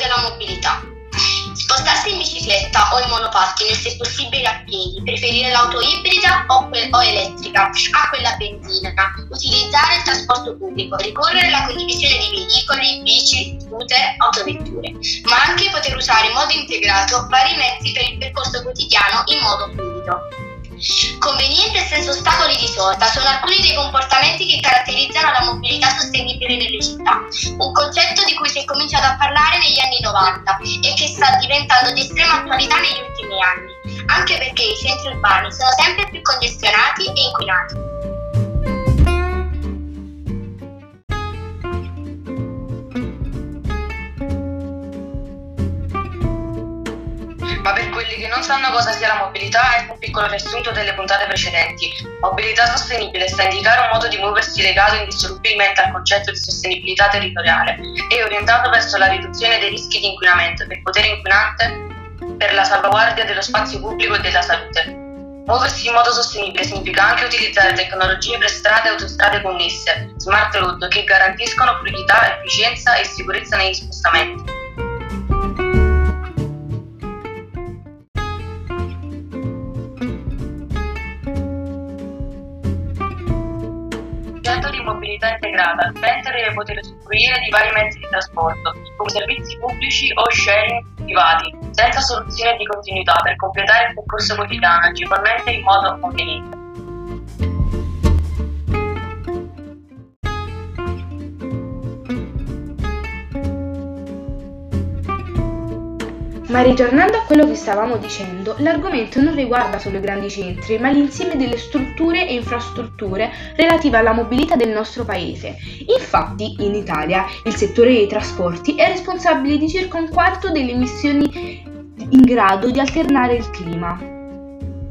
della mobilità. Spostarsi in bicicletta o in monopattino se possibile a piedi, preferire l'auto ibrida o, que- o elettrica a quella benzina, utilizzare il trasporto pubblico, ricorrere alla condivisione di veicoli, bici, scooter, autovetture, ma anche poter usare in modo integrato vari mezzi per il percorso quotidiano in modo fluido. Conveniente senza ostacoli di sorta sono alcuni dei comportamenti che caratterizzano la mobilità sostenibile nelle città, un concetto di cui si è cominciato a parlare negli anni 90 e che sta diventando di estrema attualità negli ultimi anni, anche perché i centri urbani sono sempre più congestionati e inquinati. Ma per quelli che non sanno cosa sia la mobilità, ecco un piccolo riassunto delle puntate precedenti. Mobilità sostenibile sta a indicare un modo di muoversi legato indissolubilmente al concetto di sostenibilità territoriale e orientato verso la riduzione dei rischi di inquinamento del potere inquinante per la salvaguardia dello spazio pubblico e della salute. Muoversi in modo sostenibile significa anche utilizzare tecnologie per strade e autostrade connesse, smart road, che garantiscono fluidità, efficienza e sicurezza negli spostamenti. Di mobilità integrata, utente deve poter usufruire di vari mezzi di trasporto, come servizi pubblici o sharing privati, senza soluzione di continuità per completare il percorso quotidiano agevolmente in modo conveniente. Ma ritornando a quello che stavamo dicendo, l'argomento non riguarda solo i grandi centri, ma l'insieme delle strutture e infrastrutture relative alla mobilità del nostro paese. Infatti, in Italia, il settore dei trasporti è responsabile di circa un quarto delle emissioni in grado di alternare il clima.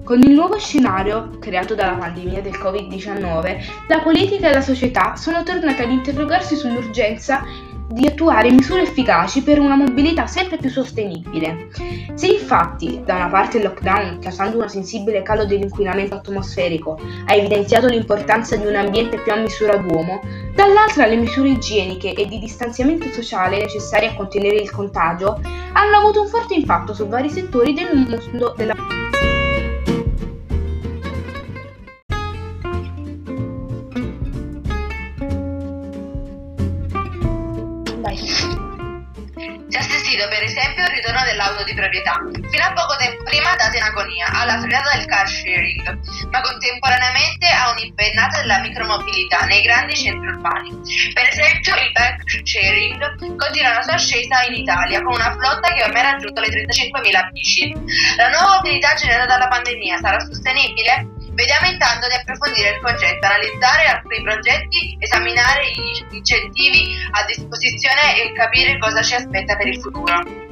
Con il nuovo scenario creato dalla pandemia del Covid-19, la politica e la società sono tornate ad interrogarsi sull'urgenza di attuare misure efficaci per una mobilità sempre più sostenibile. Se infatti da una parte il lockdown, causando un sensibile calo dell'inquinamento atmosferico, ha evidenziato l'importanza di un ambiente più a misura d'uomo, dall'altra le misure igieniche e di distanziamento sociale necessarie a contenere il contagio hanno avuto un forte impatto su vari settori del mondo della Si è assistito per esempio al ritorno dell'auto di proprietà, fino a poco tempo prima data in agonia, alla frenata del car sharing, ma contemporaneamente a un'impennata della micromobilità nei grandi centri urbani. Per esempio il bike sharing continua la sua ascesa in Italia con una flotta che ormai ha raggiunto le 35.000 bici. La nuova mobilità generata dalla pandemia sarà sostenibile? Vediamo intanto di approfondire il concetto, analizzare alcuni progetti, esaminare gli incentivi a disposizione e capire cosa ci aspetta per il futuro.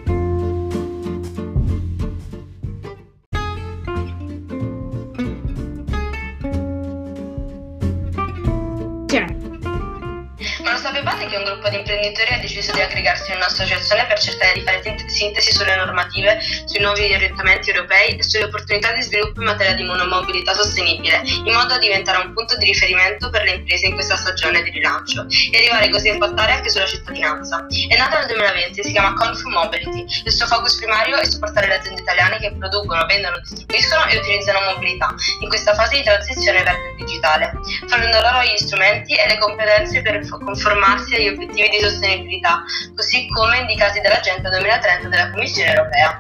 Ma lo sapevate che un gruppo di imprenditori ha deciso di aggregarsi in un'associazione per cercare di fare sintesi sulle normative, sui nuovi orientamenti europei e sulle opportunità di sviluppo in materia di monomobilità sostenibile, in modo da diventare un punto di riferimento per le imprese in questa stagione di rilancio e arrivare così a impattare anche sulla cittadinanza. È nata nel 2020, si chiama Confu Mobility. Il suo focus primario è supportare le aziende italiane che producono, vendono, distribuiscono e utilizzano mobilità in questa fase di transizione verde digitale, fornendo loro gli strumenti e le competenze per conformarsi agli obiettivi di sostenibilità, così come indicati dall'Agenda 2030 della Commissione europea.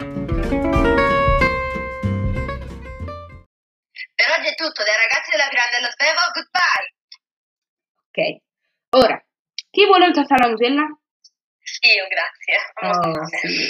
Per oggi è tutto, dai ragazzi della Pirandello Svevo, goodbye! Ok, ora, chi vuole un Nutella? Io, grazie. Oh, sì.